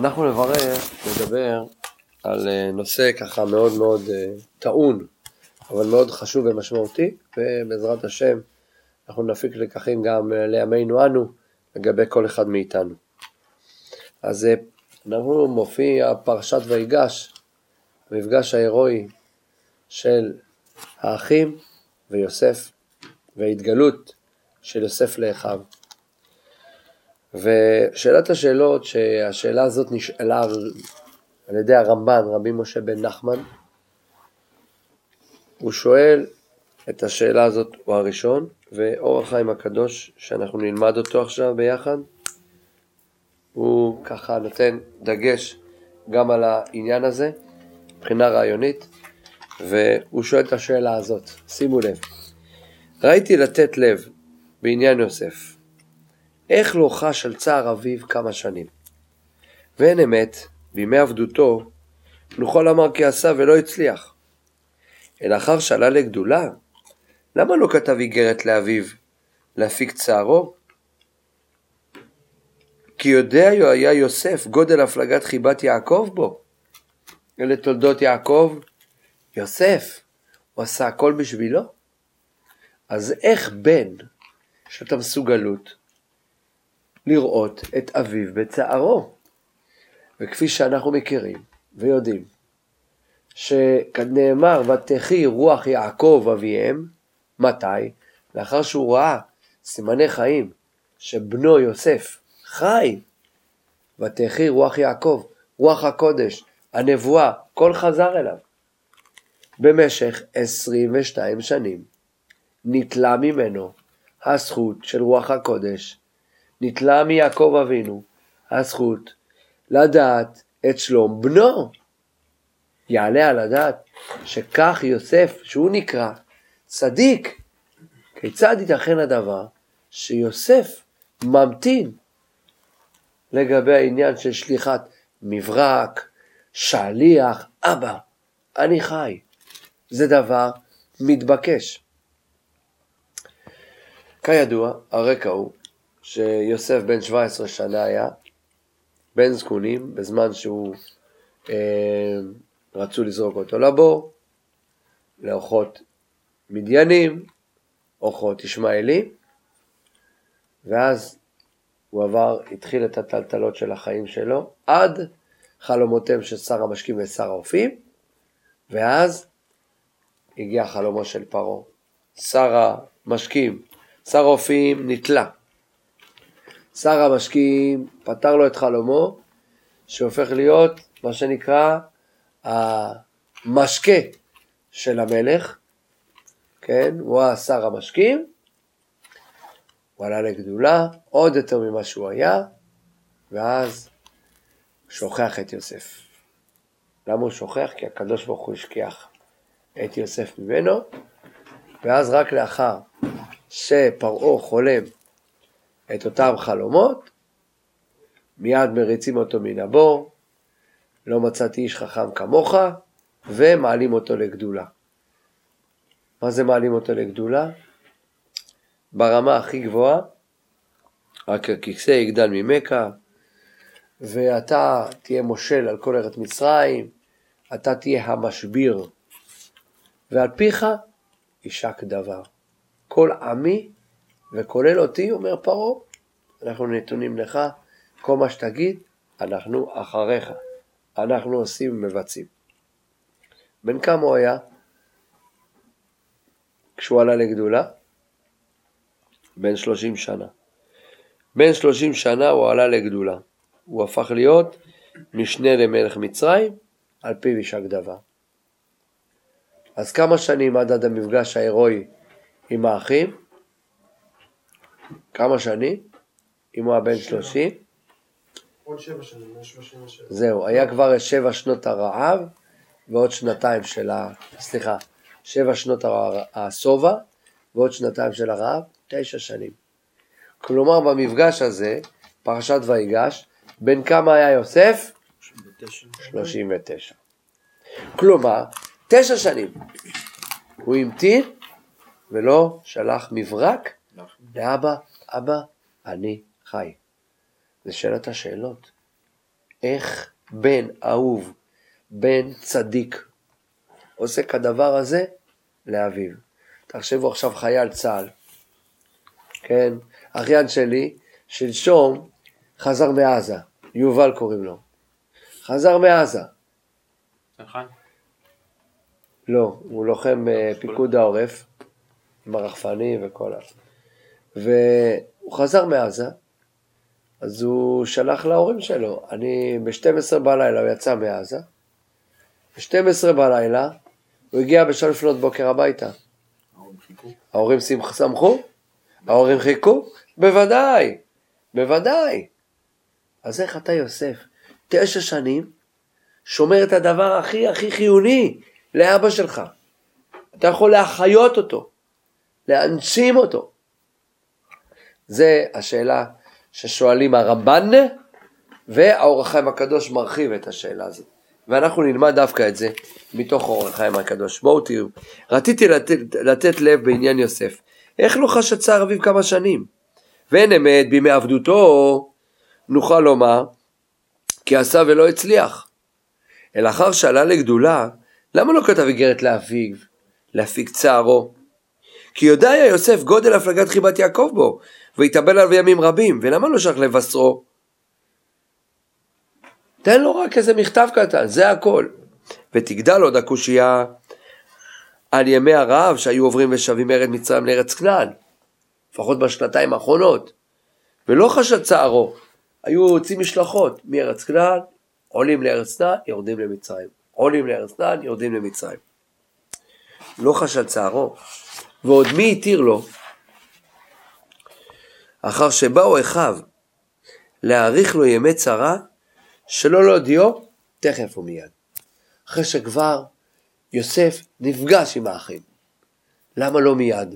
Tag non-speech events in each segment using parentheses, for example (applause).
אנחנו נברר, נדבר על אה, נושא ככה מאוד מאוד אה, טעון, אבל מאוד חשוב ומשמעותי, ובעזרת השם אנחנו נפיק לקחים גם אה, לימינו אנו לגבי כל אחד מאיתנו. אז אנחנו מופיע פרשת ויגש, המפגש ההירואי של האחים ויוסף וההתגלות של יוסף לאחיו. ושאלת השאלות, שהשאלה הזאת נשאלה על ידי הרמב"ן, רבי משה בן נחמן, הוא שואל את השאלה הזאת, הוא הראשון, ואור החיים הקדוש, שאנחנו נלמד אותו עכשיו ביחד, הוא ככה נותן דגש גם על העניין הזה, מבחינה רעיונית, והוא שואל את השאלה הזאת, שימו לב, ראיתי לתת לב בעניין יוסף, איך לא חש על צער אביו כמה שנים. ואין אמת, בימי עבדותו, נוכל אמר כי עשה ולא הצליח. אלא אחר שעלה לגדולה, למה לא כתב איגרת לאביו להפיק צערו? כי יודע היה יוסף גודל הפלגת חיבת יעקב בו. אלה תולדות יעקב, יוסף, הוא עשה הכל בשבילו. אז איך בן, יש לו את המסוגלות, לראות את אביו בצערו. וכפי שאנחנו מכירים ויודעים, שכנאמר, ותחי רוח יעקב אביהם, מתי? לאחר שהוא ראה סימני חיים שבנו יוסף חי, ותחי רוח יעקב, רוח הקודש, הנבואה, כל חזר אליו. במשך 22 שנים נתלה ממנו הזכות של רוח הקודש ניטלה מיעקב אבינו הזכות לדעת את שלום בנו. יעלה על הדעת שכך יוסף, שהוא נקרא צדיק, כיצד ייתכן הדבר שיוסף ממתין לגבי העניין של שליחת מברק, שליח, אבא, אני חי. זה דבר מתבקש. כידוע, הרקע הוא שיוסף בן 17 שנה היה, בן זקונים, בזמן שהוא אה, רצו לזרוק אותו לבור, לאורחות מדיינים, אורחות ישמעאלים, ואז הוא עבר, התחיל את הטלטלות של החיים שלו, עד חלומותיהם של שר המשקים ושר האופים, ואז הגיע חלומו של פרעה. שר המשקים, שר האופים נתלה. שר המשקים פתר לו את חלומו, שהופך להיות מה שנקרא המשקה של המלך, כן, הוא השר המשקים, הוא עלה לגדולה עוד יותר ממה שהוא היה, ואז שוכח את יוסף. למה הוא שוכח? כי הקדוש ברוך הוא השכיח את יוסף ממנו, ואז רק לאחר שפרעה חולם את אותם חלומות, מיד מריצים אותו מן הבור, לא מצאתי איש חכם כמוך, ומעלים אותו לגדולה. מה זה מעלים אותו לגדולה? ברמה הכי גבוהה, רק הכיסא יגדל ממכה, ואתה תהיה מושל על כל ארץ מצרים, אתה תהיה המשביר, ועל פיך יישק דבר. כל עמי וכולל אותי, אומר פרעה, אנחנו נתונים לך, כל מה שתגיד, אנחנו אחריך, אנחנו עושים ומבצעים. בן כמה הוא היה כשהוא עלה לגדולה? בן שלושים שנה. בן שלושים שנה הוא עלה לגדולה. הוא הפך להיות משנה למלך מצרים, על פיו יישק דבר. אז כמה שנים עד עד המפגש ההירואי עם האחים? כמה שנים? אם הוא היה בן שלושים? עוד שבע שנים, שלושים ושבע. זהו, היה כבר שבע שנות הרעב ועוד שנתיים של ה... סליחה, שבע שנות השובע ועוד שנתיים של הרעב, תשע שנים. כלומר, במפגש הזה, פרשת ויגש, בן כמה היה יוסף? שלושים ותשע. כלומר, תשע שנים. הוא המתין ולא שלח מברק לאבא, אבא, אני חי. זה שאלת השאלות. איך בן אהוב, בן צדיק, עושה כדבר הזה לאביו. תחשבו עכשיו חייל צה"ל, כן? אחיין שלי, שלשום חזר מעזה, יובל קוראים לו. חזר מעזה. נכון. לא, הוא לוחם אה, פיקוד העורף, עם הרחפנים וכל ה... והוא חזר מעזה, אז הוא שלח להורים שלו, אני ב-12 בלילה, הוא יצא מעזה, ב-12 בלילה הוא הגיע בשעה לפנות בוקר הביתה. ההורים שמח- שמחו? ההורים חיכו? בוודאי, בוודאי. אז איך אתה יוסף, תשע שנים, שומר את הדבר הכי הכי חיוני לאבא שלך. אתה יכול להחיות אותו, להנשים אותו. זה השאלה ששואלים הרמב"ן, והאור החיים הקדוש מרחיב את השאלה הזאת. ואנחנו נלמד דווקא את זה מתוך אור החיים הקדוש. בואו תראו, רציתי לתת, לתת לב בעניין יוסף. איך לא חש צער אביו כמה שנים? ואין אמת בימי עבדותו, נוכל לומר, כי עשה ולא הצליח. אלא אחר שעלה לגדולה, למה לא כתב איגרת לאביו, להפיג צערו? כי יודע היה יוסף גודל הפלגת חיבת יעקב בו, והתאבל עליו ימים רבים, ולמה לא שלח לבשרו? תן לו רק איזה מכתב קטן, זה הכל. ותגדל עוד הקושייה על ימי הרעב שהיו עוברים ושבים מארץ מצרים לארץ כנען, לפחות בשנתיים האחרונות, ולא חשד צערו, היו יוצאים משלחות מארץ כנען, עולים לארץ כנען, יורדים למצרים, עולים לארץ כנען, יורדים למצרים. לא חשד צערו, ועוד מי התיר לו? אחר שבאו אחיו להאריך לו ימי צרה, שלא להודיעו תכף ומיד. אחרי שכבר יוסף נפגש עם האחים. למה לא מיד?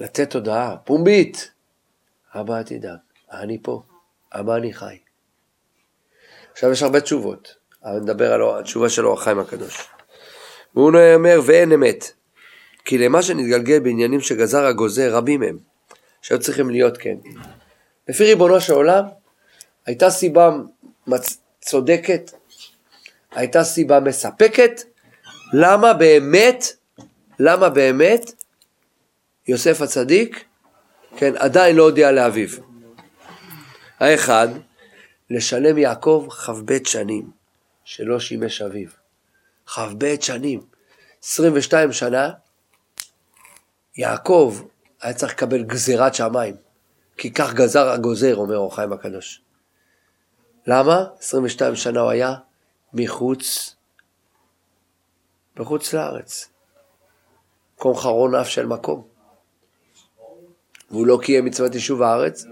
לתת הודעה פומבית. אבא אל תדאג, אני פה, אבא אני חי. עכשיו יש הרבה תשובות, אבל נדבר על התשובה של אור החיים הקדוש. והוא אומר ואין אמת, כי למה שנתגלגל בעניינים שגזר הגוזר רבים הם, שהיו צריכים להיות כן. לפי ריבונו של עולם, הייתה סיבה מצ... צודקת, הייתה סיבה מספקת, למה באמת, למה באמת יוסף הצדיק, כן, עדיין לא הודיע לאביו. האחד, לשלם יעקב כ"ב שנים, שלא שימש אביו. כ"ב שנים, 22 שנה, יעקב היה צריך לקבל גזירת שמיים, כי כך גזר הגוזר, אומר אור חיים הקדוש. למה? 22 שנה הוא היה מחוץ, בחוץ לארץ. מקום חרון אף של מקום. והוא לא קיים מצוות יישוב הארץ,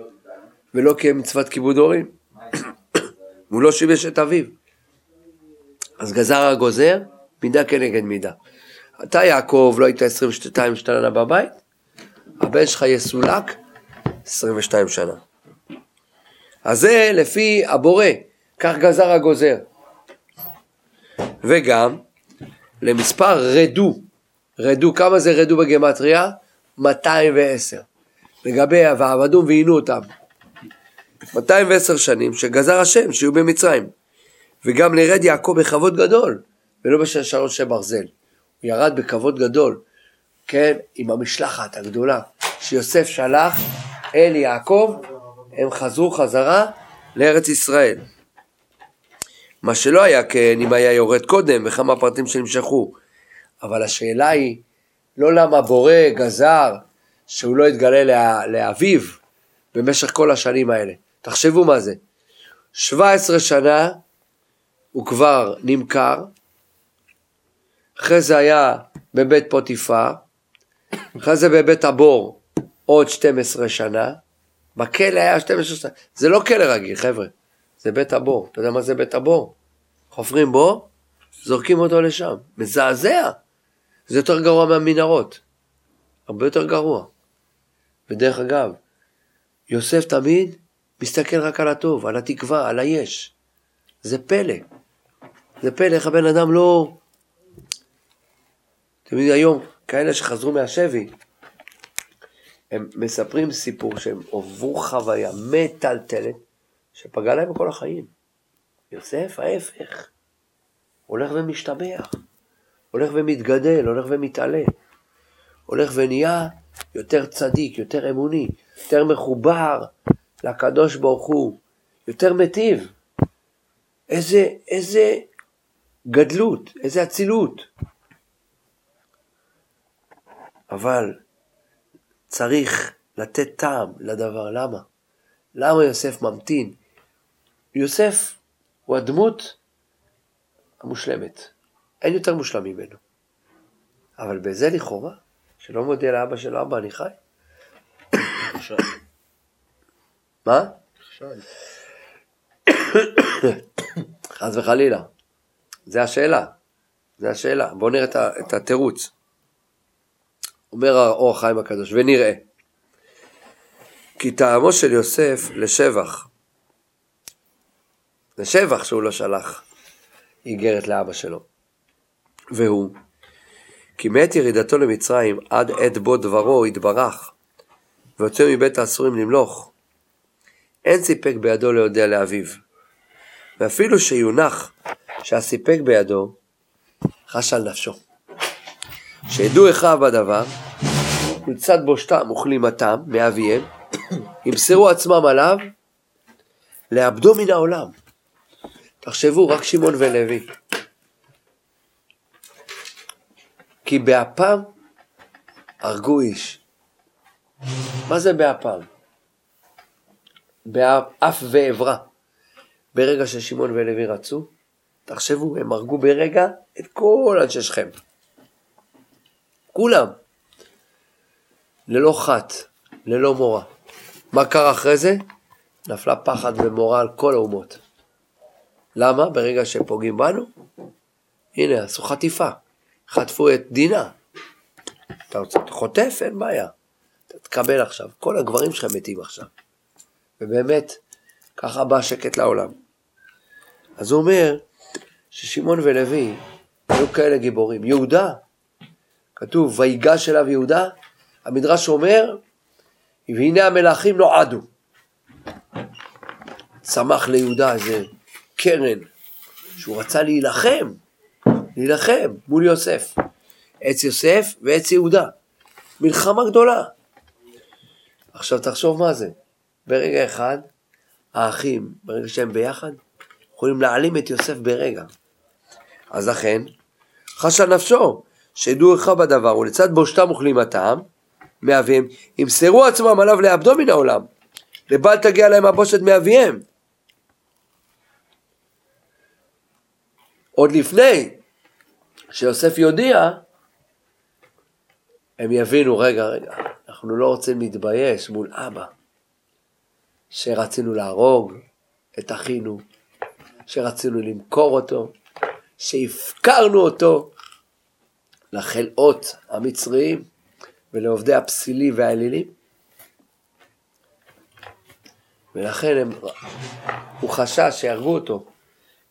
ולא קיים מצוות כיבוד הורים. (coughs) והוא לא שיבש את אביו. אז גזר הגוזר, מידה כנגד מידה. אתה יעקב לא היית 22 שנה בבית, הבן שלך יסולק 22 שנה. אז זה לפי הבורא, כך גזר הגוזר. וגם למספר רדו, רדו, כמה זה רדו בגמטריה? 210. לגבי ועבדום ועינו אותם. 210 שנים שגזר השם שיהיו במצרים. וגם לרד יעקב בכבוד גדול, ולא בשלשלות של ברזל. הוא ירד בכבוד גדול, כן, עם המשלחת הגדולה שיוסף שלח אל יעקב, הם חזרו חזרה לארץ ישראל. מה שלא היה כן אם היה יורד קודם וכמה פרטים שנמשכו. אבל השאלה היא לא למה בורא גזר שהוא לא יתגלה לה, לאביו במשך כל השנים האלה. תחשבו מה זה. 17 שנה הוא כבר נמכר, אחרי זה היה בבית פוטיפר, אחרי זה בבית הבור עוד 12 שנה, בכלא היה 12 שנה, זה לא כלא רגיל חבר'ה, זה בית הבור, אתה יודע מה זה בית הבור? חופרים בו, זורקים אותו לשם, מזעזע, זה יותר גרוע מהמנהרות, הרבה יותר גרוע. ודרך אגב, יוסף תמיד מסתכל רק על הטוב, על התקווה, על היש. זה פלא. זה פלא איך הבן אדם לא... אתם יודעים, היום, כאלה שחזרו מהשבי, הם מספרים סיפור שהם עברו חוויה מטלטלת שפגעה להם בכל החיים. יוסף ההפך, הולך ומשתבח, הולך ומתגדל, הולך ומתעלה, הולך ונהיה יותר צדיק, יותר אמוני, יותר מחובר לקדוש ברוך הוא, יותר מטיב. איזה, איזה גדלות, איזה אצילות. אבל צריך לתת טעם לדבר, למה? למה יוסף ממתין? יוסף הוא הדמות המושלמת, אין יותר מושלם ממנו. אבל בזה לכאורה, שלא מודיע לאבא שלו, אבא, אני חי. (coughs) מה? (coughs) חס וחלילה. זה השאלה. זה השאלה. בואו נראה את התירוץ. אומר האור החיים הקדוש, ונראה. כי טעמו של יוסף לשבח. לשבח שהוא לא שלח איגרת לאבא שלו. והוא, כי מעת ירידתו למצרים עד עת בו דברו יתברך, ויוצא מבית האסורים למלוך, אין סיפק בידו להודיע לאביו. ואפילו שיונח שהסיפק בידו, חש על נפשו. שידעו אחיו בדבר, מצד בושתם וכלימתם מאביהם, ימסרו עצמם עליו, לאבדו מן העולם. תחשבו, רק שמעון ולוי. כי באפם הרגו איש. מה זה באפם? באף ועברה. ברגע ששמעון ולוי רצו, תחשבו, הם הרגו ברגע את כל אנשי שכם. כולם. ללא חת, ללא מורא. מה קרה אחרי זה? נפלה פחד ומורא על כל האומות. למה? ברגע שפוגעים בנו, הנה, עשו חטיפה. חטפו את דינה. אתה רוצה, חוטף, אין בעיה. אתה תקבל עכשיו. כל הגברים שלכם מתים עכשיו. ובאמת, ככה בא שקט לעולם. אז הוא אומר ששמעון ולוי היו כאלה גיבורים. יהודה, כתוב, ויגש אליו יהודה, המדרש אומר, והנה המלאכים נועדו. צמח ליהודה איזה קרן, שהוא רצה להילחם, להילחם מול יוסף. עץ יוסף ועץ יהודה. מלחמה גדולה. עכשיו תחשוב מה זה. ברגע אחד, האחים, ברגע שהם ביחד, יכולים להעלים את יוסף ברגע. אז לכן, חשה נפשו, שידעו איך בדבר, ולצד בושתם וכלימתם, מאביהם, ימסרו עצמם עליו לאבדו מן העולם, לבל תגיע להם הבושת מאביהם. עוד לפני שיוסף יודיע, הם יבינו, רגע, רגע, אנחנו לא רוצים להתבייש מול אבא. שרצינו להרוג את אחינו, שרצינו למכור אותו, שהפקרנו אותו לחלאות המצריים ולעובדי הפסילים והאלילים. ולכן הם, הוא חשש שיהרגו אותו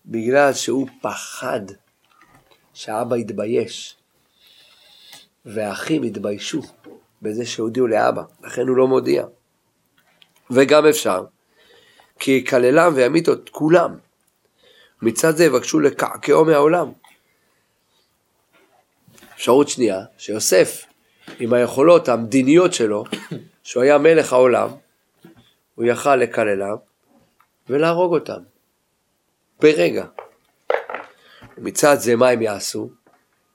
בגלל שהוא פחד שאבא יתבייש והאחים יתביישו בזה שהודיעו לאבא, לכן הוא לא מודיע. וגם אפשר, כי יקללם וימית את כולם. מצד זה יבקשו לקעקעו מהעולם. אפשרות שנייה, שיוסף, עם היכולות המדיניות שלו, (coughs) שהוא היה מלך העולם, הוא יכל לקללם ולהרוג אותם. ברגע. מצד זה מה הם יעשו?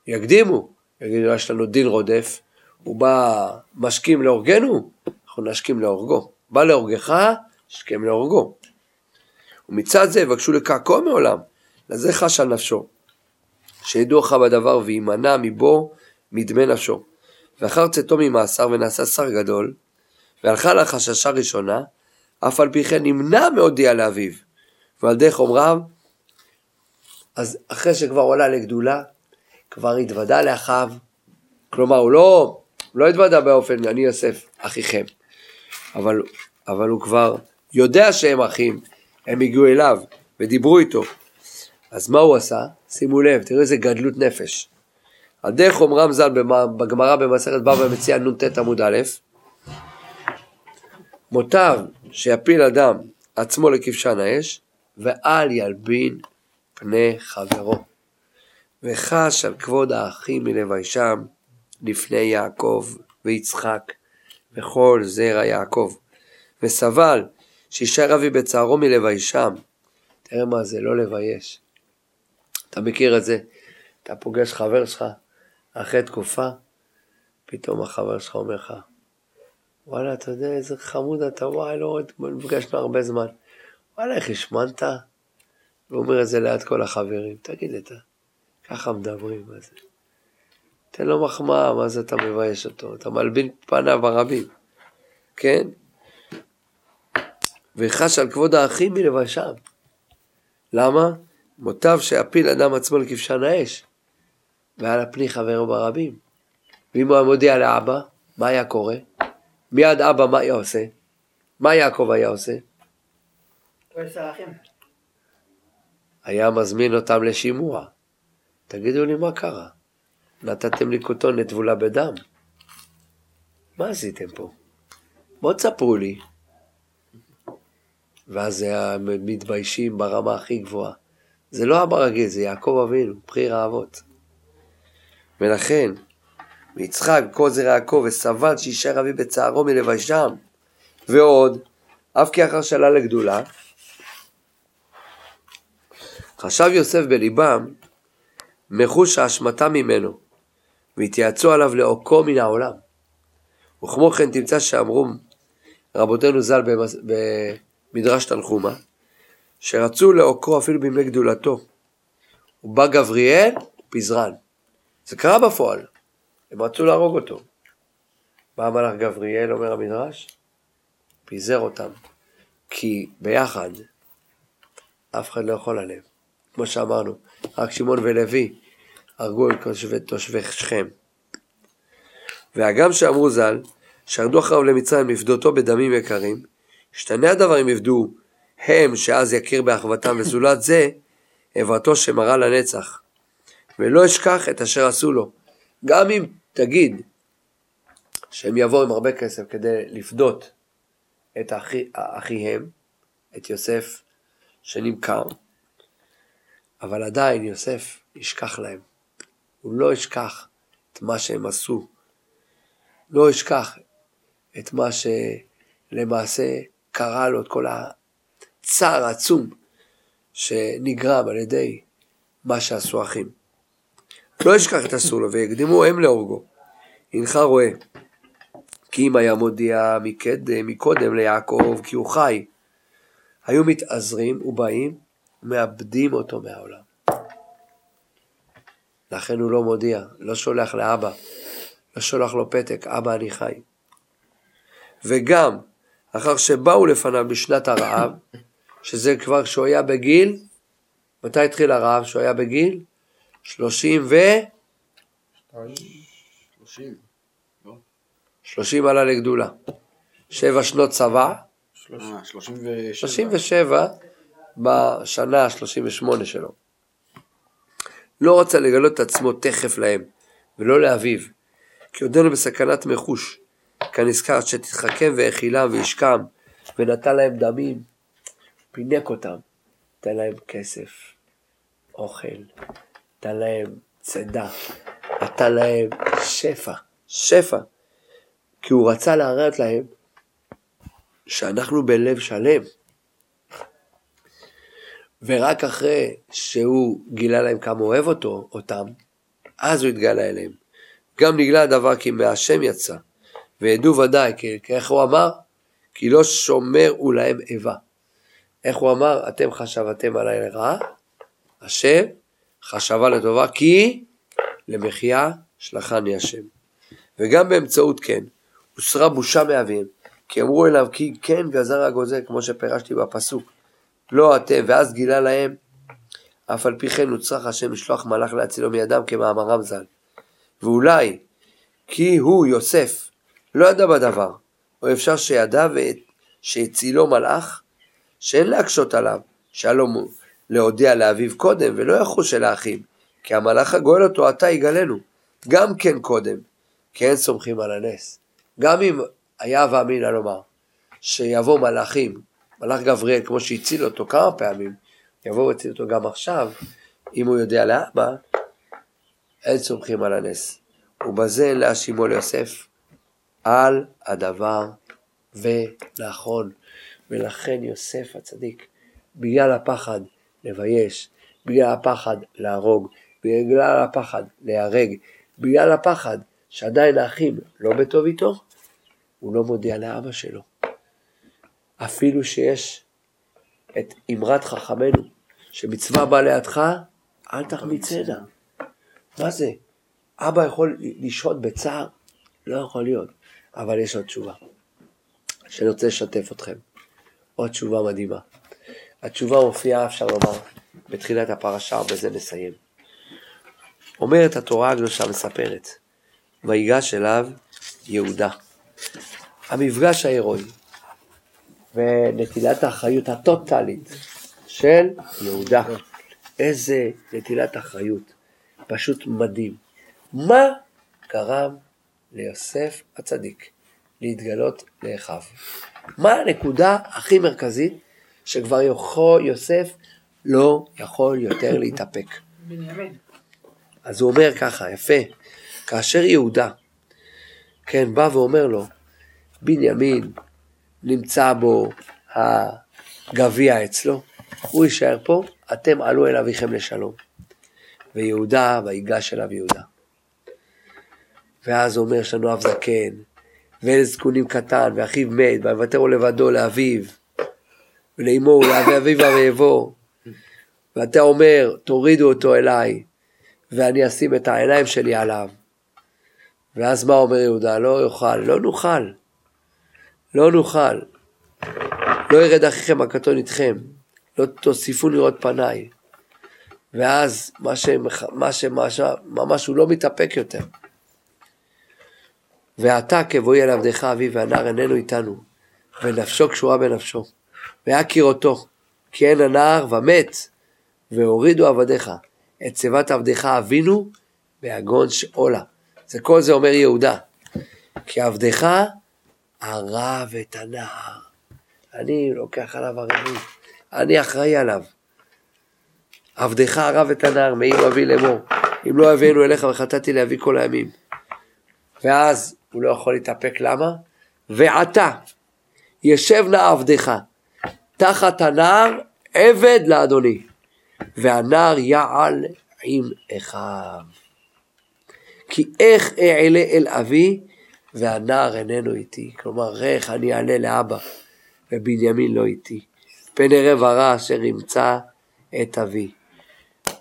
יקדימו, יגידו יש לנו דין רודף, הוא בא משכים להורגנו, אנחנו נשכים להורגו. בא להורגך, השכם להורגו. ומצד זה יבקשו לקעקוע מעולם, לזה חש על נפשו. שידעו לך בדבר וימנע מבו מדמי נפשו. ואחר צאתו ממאסר ונעשה שר גדול, והלכה לה חששה ראשונה, אף על פי כן נמנע מהודיע לאביו. ועל דרך אומריו, אז אחרי שכבר עולה לגדולה, כבר התוודה לאחיו, כלומר הוא לא, לא התוודה באופן, אני יוסף, אחיכם, אבל, אבל הוא כבר יודע שהם אחים, הם הגיעו אליו ודיברו איתו. אז מה הוא עשה? שימו לב, תראו איזה גדלות נפש. על דרך אומרם ז"ל בגמרא במסכת בבא מציאה נ"ט עמוד א', מוטב שיפיל אדם עצמו לכבשן האש, ואל ילבין פני חברו. וחש על כבוד האחים מלביישם לפני יעקב ויצחק וכל זרע יעקב. וסבל שישאר אבי בצערו מלביישם. תראה מה זה, לא לבייש. אתה מכיר את זה, אתה פוגש חבר שלך אחרי תקופה, פתאום החבר שלך אומר לך, וואלה, אתה יודע איזה חמוד אתה, וואי, לא נפגשנו הרבה זמן. וואלה, איך השמנת? והוא אומר את זה ליד כל החברים. תגיד, אתה, ככה מדברים, מה זה? תן לו מחמאה, מה זה אתה מבייש אותו? אתה מלבין פניו ברבים, כן? וחש על כבוד האחים מלבשם. למה? מוטב שיפיל אדם עצמו לכבשן האש, ועל הפני חברו ברבים. ואם הוא היה מודיע לאבא, מה היה קורה? מיד אבא מה היה עושה? מה יעקב היה עושה? היה מזמין אותם לשימוע. תגידו לי מה קרה? נתתם לי כותונת טבולה בדם. מה עשיתם פה? בואו תספרו לי. ואז הם מתביישים ברמה הכי גבוהה. זה לא אבא רגיל, זה יעקב אבינו, פרי רעבות. ולכן, ויצחק כל זרע יעקב וסבל שישאר אבי בצערו מלבשם. ועוד, אף כי אחר שלל לגדולה, חשב יוסף בליבם מחוש האשמתה ממנו, והתייעצו עליו לעוקו מן העולם. וכמו כן תמצא שאמרו רבותינו ז"ל במדרש תנחומה, שרצו לעוקו אפילו בימי גדולתו. ובא גבריאל ופזרן. זה קרה בפועל, הם רצו להרוג אותו. בא המלאך גבריאל, אומר המדרש, פיזר אותם, כי ביחד אף אחד לא יכול עליהם. כמו שאמרנו, רק שמעון ולוי הרגו את תושבי שכם. והגם שאמרו ז"ל, שרדו אחריו למצרים לפדותו בדמים יקרים, השתנה הדבר אם יפדו הם שאז יכיר באחוותם וזולת זה, עברתו שמרה לנצח. ולא אשכח את אשר עשו לו. גם אם תגיד שהם יבואו עם הרבה כסף כדי לפדות את אחי, אחיהם, את יוסף שנמכר, אבל עדיין יוסף ישכח להם. הוא לא ישכח את מה שהם עשו. לא ישכח את מה שלמעשה קרה לו, את כל הצער העצום שנגרם על ידי מה שעשו אחים. לא ישכח את אסור לו ויקדימו הם להורגו. הנך רואה כי אם היה מודיע מקדם, מקודם ליעקב כי הוא חי, היו מתעזרים ובאים מאבדים אותו מהעולם. לכן הוא לא מודיע, לא שולח לאבא, לא שולח לו פתק, אבא אני חי. וגם אחר שבאו לפניו בשנת הרעב, שזה כבר כשהוא היה בגיל, מתי התחיל הרעב? כשהוא היה בגיל? שלושים ו... שלושים. שלושים עלה לגדולה. שבע שנות צבא. שלושים ושבע. בשנה ה-38 שלו. לא רצה לגלות את עצמו תכף להם, ולא לאביו, כי עודנו בסכנת מחוש, כנזכר שתתחכם והאכילם וישכם, ונתן להם דמים, פינק אותם, נתן להם כסף, אוכל, נתן להם צידה, נתן להם שפע, שפע, כי הוא רצה להראות להם שאנחנו בלב שלם, ורק אחרי שהוא גילה להם כמה אוהב אותו, אותם, אז הוא התגלה אליהם. גם נגלה הדבר כי מהשם יצא, וידעו ודאי, כי איך הוא אמר? כי לא שומר הוא להם איבה. איך הוא אמר? אתם חשבתם עליי לרעה, השם חשבה לטובה, כי למחיה שלחני השם. וגם באמצעות כן, הוסרה בושה מאביהם, כי אמרו אליו כי כן גזר הגוזר, כמו שפירשתי בפסוק. לא אתם, ואז גילה להם, אף על פי כן נוצרך השם לשלוח מלאך להצילו מידם כמאמרם ז"ל. ואולי כי הוא, יוסף, לא ידע בדבר, או אפשר שידע שהצילו מלאך, שאין להקשות עליו, שהיה לו להודיע לאביו קודם, ולא יחוש אל האחים, כי המלאך הגואל אותו עתה יגלנו, גם כן קודם, כי אין סומכים על הנס. גם אם היה ואמינא לומר, שיבוא מלאכים מלאך גבריאל, כמו שהציל אותו כמה פעמים, יבואו ויצילו אותו גם עכשיו, אם הוא יודע לאבא, אין סומכים על הנס. ובזה להשימו ליוסף על הדבר ונכון. ולכן יוסף הצדיק, בגלל הפחד לבייש, בגלל הפחד להרוג, בגלל הפחד להיהרג, בגלל הפחד שעדיין האחים לא בטוב איתו, הוא לא מודיע לאבא שלו. אפילו שיש את אמרת חכמינו, שמצווה בא לידך, אל תחמיצנה. מה זה? אבא יכול לשהות בצער? לא יכול להיות. אבל יש עוד תשובה, שאני רוצה לשתף אתכם. עוד תשובה מדהימה. התשובה מופיעה, אפשר לומר, בתחילת הפרשה, ובזה נסיים. אומרת התורה הקדושה מספרת, ויגש אליו יהודה. המפגש ההירואי ונטילת האחריות הטוטאלית של יהודה. איזה נטילת אחריות, פשוט מדהים. מה גרם ליוסף הצדיק להתגלות לאחיו? מה הנקודה הכי מרכזית שכבר יכול, יוסף לא יכול יותר להתאפק? אז הוא אומר ככה, יפה, כאשר יהודה, כן, בא ואומר לו, בנימין נמצא בו הגביע אצלו, הוא יישאר פה, אתם עלו אל אביכם לשלום. ויהודה, ויגש אליו יהודה. ואז אומר, יש לנו אב זקן, ואין זקונים קטן, ואחיו מת, ויוותרו לבדו לאביו, ולאמו ולאבי אביו ואביבו. ואתה אומר, תורידו אותו אליי, ואני אשים את העיניים שלי עליו. ואז מה אומר יהודה? לא יאכל, לא נוכל. לא נוכל. לא ירד אחיכם הקטון איתכם, לא תוסיפו לראות פניי. ואז מה שממש הוא לא מתאפק יותר. ועתה כבואי אל עבדך אבי והנער איננו איתנו, ונפשו קשורה בנפשו. והכיר אותו, כי אין הנער ומת, והורידו עבדיך. את שיבת עבדך אבינו ביגון שאולה. זה כל זה אומר יהודה. כי עבדך ערב את הנער. אני לוקח עליו ערבים, אני אחראי עליו. עבדך ערב את הנער, מעיר אבי לאמור, אם לא אבינו אליך וחטאתי להביא כל הימים. ואז הוא לא יכול להתאפק, למה? ועתה ישב נא עבדך תחת הנער עבד לאדוני, והנער יעל עם אחיו. כי איך אעלה אל אבי והנער איננו איתי. כלומר, איך אני אעלה לאבא ובנימין לא איתי. פן ערב הרע אשר ימצא את אבי.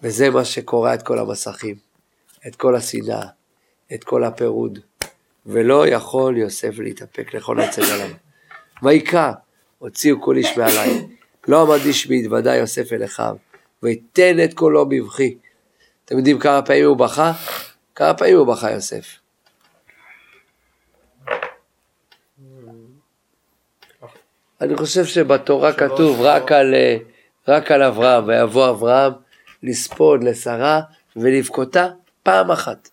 וזה מה שקורע את כל המסכים, את כל השנאה, את כל הפירוד. ולא יכול יוסף להתאפק לכל עצם עליו. ויקרא, הוציאו כל איש מעלי, לא עמד איש בהתוודע יוסף אל אחיו, ויתן את קולו בבכי. אתם יודעים כמה פעמים הוא בכה? כמה פעמים הוא בכה יוסף? אני חושב שבתורה כתוב רק על, אה, רק על אברהם, ויבוא אברהם לספוד לשרה ולבכותה פעם אחת.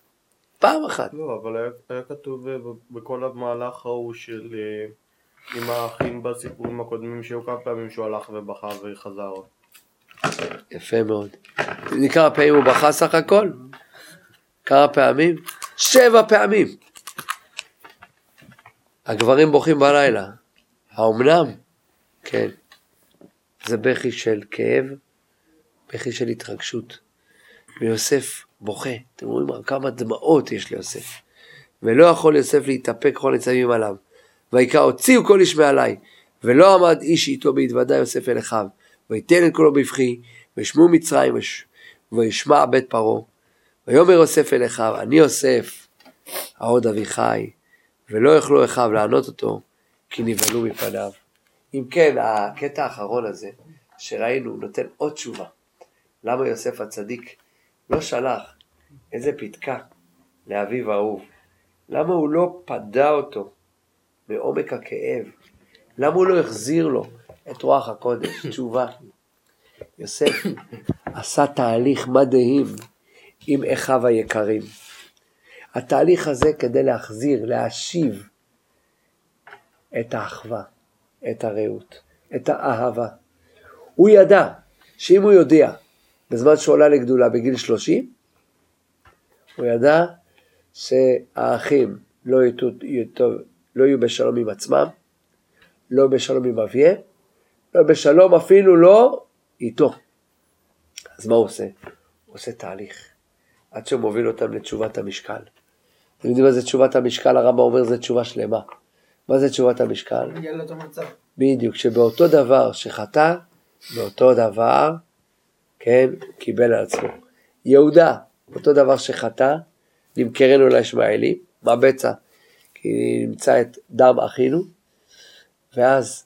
פעם אחת. לא, אבל היה, היה כתוב אה, בכל המהלך ההוא של אה, עם האחים בסיפורים הקודמים שהיו כמה פעמים שהוא הלך ובכה וחזר. יפה מאוד. כמה פעמים הוא בכה סך הכל? כמה פעמים? שבע פעמים. הגברים בוכים בלילה. האומנם? כן. זה בכי של כאב, בכי של התרגשות. ויוסף בוכה, אתם רואים כמה דמעות יש ליוסף. ולא יכול יוסף להתאפק כל ניצבים עליו. ויקרא הוציאו כל איש מעלי, ולא עמד איש איתו בהתוודע יוסף אל אחיו, ויתן את קולו בבכי, וישמעו מצרים, וישמע בית פרעה. ויאמר יוסף אל אחיו, אני יוסף, העוד אביחי, ולא יוכלו אחיו לענות אותו, כי נבהלו מפניו. אם כן, הקטע האחרון הזה, שראינו, נותן עוד תשובה. למה יוסף הצדיק לא שלח איזה פתקה לאביו האהוב? למה הוא לא פדה אותו מעומק הכאב? למה הוא לא החזיר לו את רוח הקודש? (laughs) תשובה. יוסף עשה תהליך מדהים עם אחיו היקרים. התהליך הזה כדי להחזיר, להשיב את האחווה, את הרעות, את האהבה. הוא ידע שאם הוא יודע, בזמן שהוא עולה לגדולה בגיל 30, הוא ידע שהאחים לא יהיו, לא יהיו בשלום עם עצמם, לא בשלום עם אביהם, לא בשלום אפילו לא איתו. אז מה הוא עושה? הוא עושה תהליך, עד שהוא מוביל אותם לתשובת המשקל. אתם יודעים מה זה תשובת המשקל? הרמב"ם אומר זה תשובה שלמה. מה זה תשובת המשקל? מגיע לאותו מצב. בדיוק, שבאותו דבר שחטא, באותו דבר, כן, קיבל על עצמו. יהודה, אותו דבר שחטא, נמכרנו לישמעאלים, מה בצע? כי נמצא את דם אחינו, ואז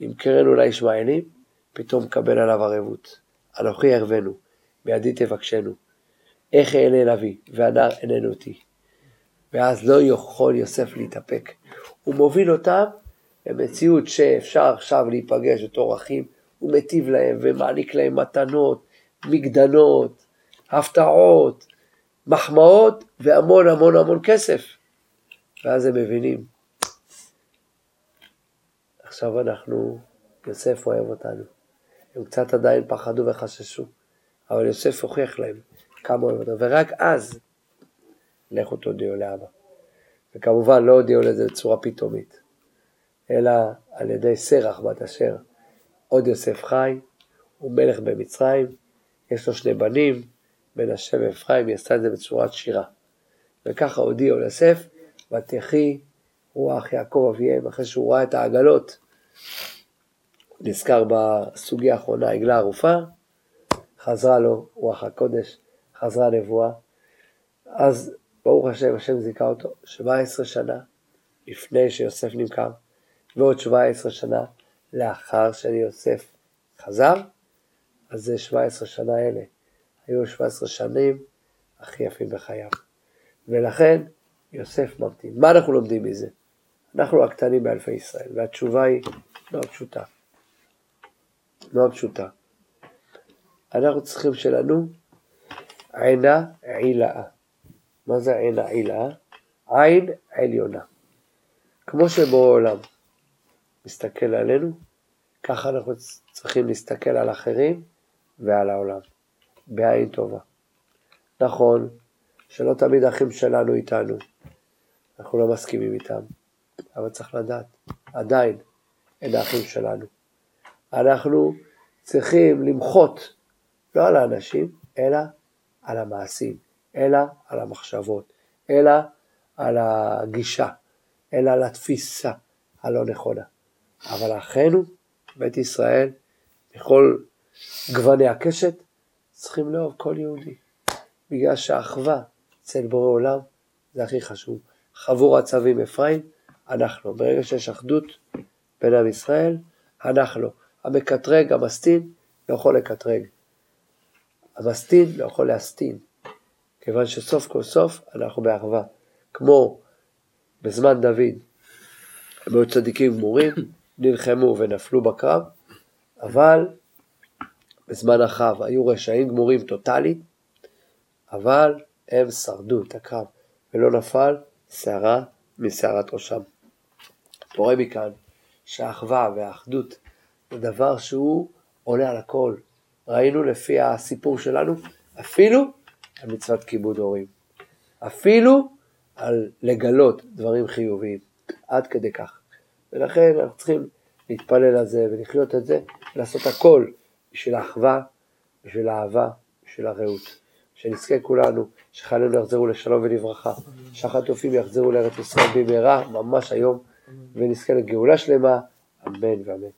נמכרנו לישמעאלים, פתאום מקבל עליו ערבות. אנוכי ירבנו, בידי תבקשנו. איך אענה נביא, והנער איננו אותי. ואז לא יכול יוסף להתאפק. הוא מוביל אותם למציאות שאפשר עכשיו להיפגש בתור אחים, הוא מטיב להם ומעניק להם מתנות, מגדנות, הפתעות, מחמאות והמון המון המון כסף. ואז הם מבינים, עכשיו אנחנו, יוסף אוהב אותנו. הם קצת עדיין פחדו וחששו, אבל יוסף הוכיח להם כמה אוהב אותנו, ורק אז לכו תודיעו לאבא. וכמובן לא הודיעו לזה בצורה פתאומית, אלא על ידי סרח בת אשר. עוד יוסף חי, הוא מלך במצרים, יש לו שני בנים, מנשה ואפרים, היא עשתה את זה בצורת שירה. וככה הודיעו ליוסף, ותחי רוח יעקב אביהם, אחרי שהוא ראה את העגלות. נזכר בסוגיה האחרונה, עגלה ערופה, חזרה לו רוח הקודש, חזרה נבואה. אז ברוך השם, השם זיכה אותו 17 שנה לפני שיוסף נמכר, ועוד 17 שנה לאחר שיוסף חזר, אז זה 17 שנה אלה. היו 17 שנים הכי יפים בחייו. ולכן יוסף ממתין. מה אנחנו לומדים מזה? אנחנו הקטנים באלפי ישראל, והתשובה היא מאוד פשוטה. מאוד פשוטה. אנחנו צריכים שלנו עינה עילאה. מה זה עינה עילאה? עין עליונה. כמו שבורא עולם מסתכל עלינו, ככה אנחנו צריכים להסתכל על אחרים ועל העולם, בעין טובה. נכון שלא תמיד האחים שלנו איתנו, אנחנו לא מסכימים איתם, אבל צריך לדעת, עדיין אין האחים שלנו. אנחנו צריכים למחות לא על האנשים, אלא על המעשים, אלא על המחשבות, אלא על הגישה, אלא על התפיסה הלא נכונה. אבל אחינו, בית ישראל, בכל גווני הקשת, צריכים לאהוב כל יהודי. בגלל שהאחווה אצל בורא עולם זה הכי חשוב. חבור עצבים אפרים, אנחנו. ברגע שיש אחדות בין עם ישראל, אנחנו. המקטרג, המסטין, לא יכול לקטרג. המסטין לא יכול להסטין. כיוון שסוף כל סוף אנחנו באחווה. כמו בזמן דוד, הם היו צדיקים גמורים, (coughs) נלחמו ונפלו בקרב, אבל בזמן אחאב היו רשעים גמורים טוטאלית, אבל הם שרדו את הקרב, ולא נפל שערה משערת ראשם. אתה רואה מכאן שהאחווה והאחדות זה דבר שהוא עולה על הכל. ראינו לפי הסיפור שלנו, אפילו על מצוות כיבוד הורים. אפילו על לגלות דברים חיוביים, עד כדי כך. ולכן אנחנו צריכים להתפלל על זה ולחיות את זה, ולעשות הכל בשביל האחווה, בשביל האהבה, בשביל הרעות. שנזכה כולנו, שחיילינו יחזרו לשלום ולברכה, שהחטופים יחזרו לארץ ישראל במהרה, ממש היום, ונזכה לגאולה שלמה, אמן ואמן.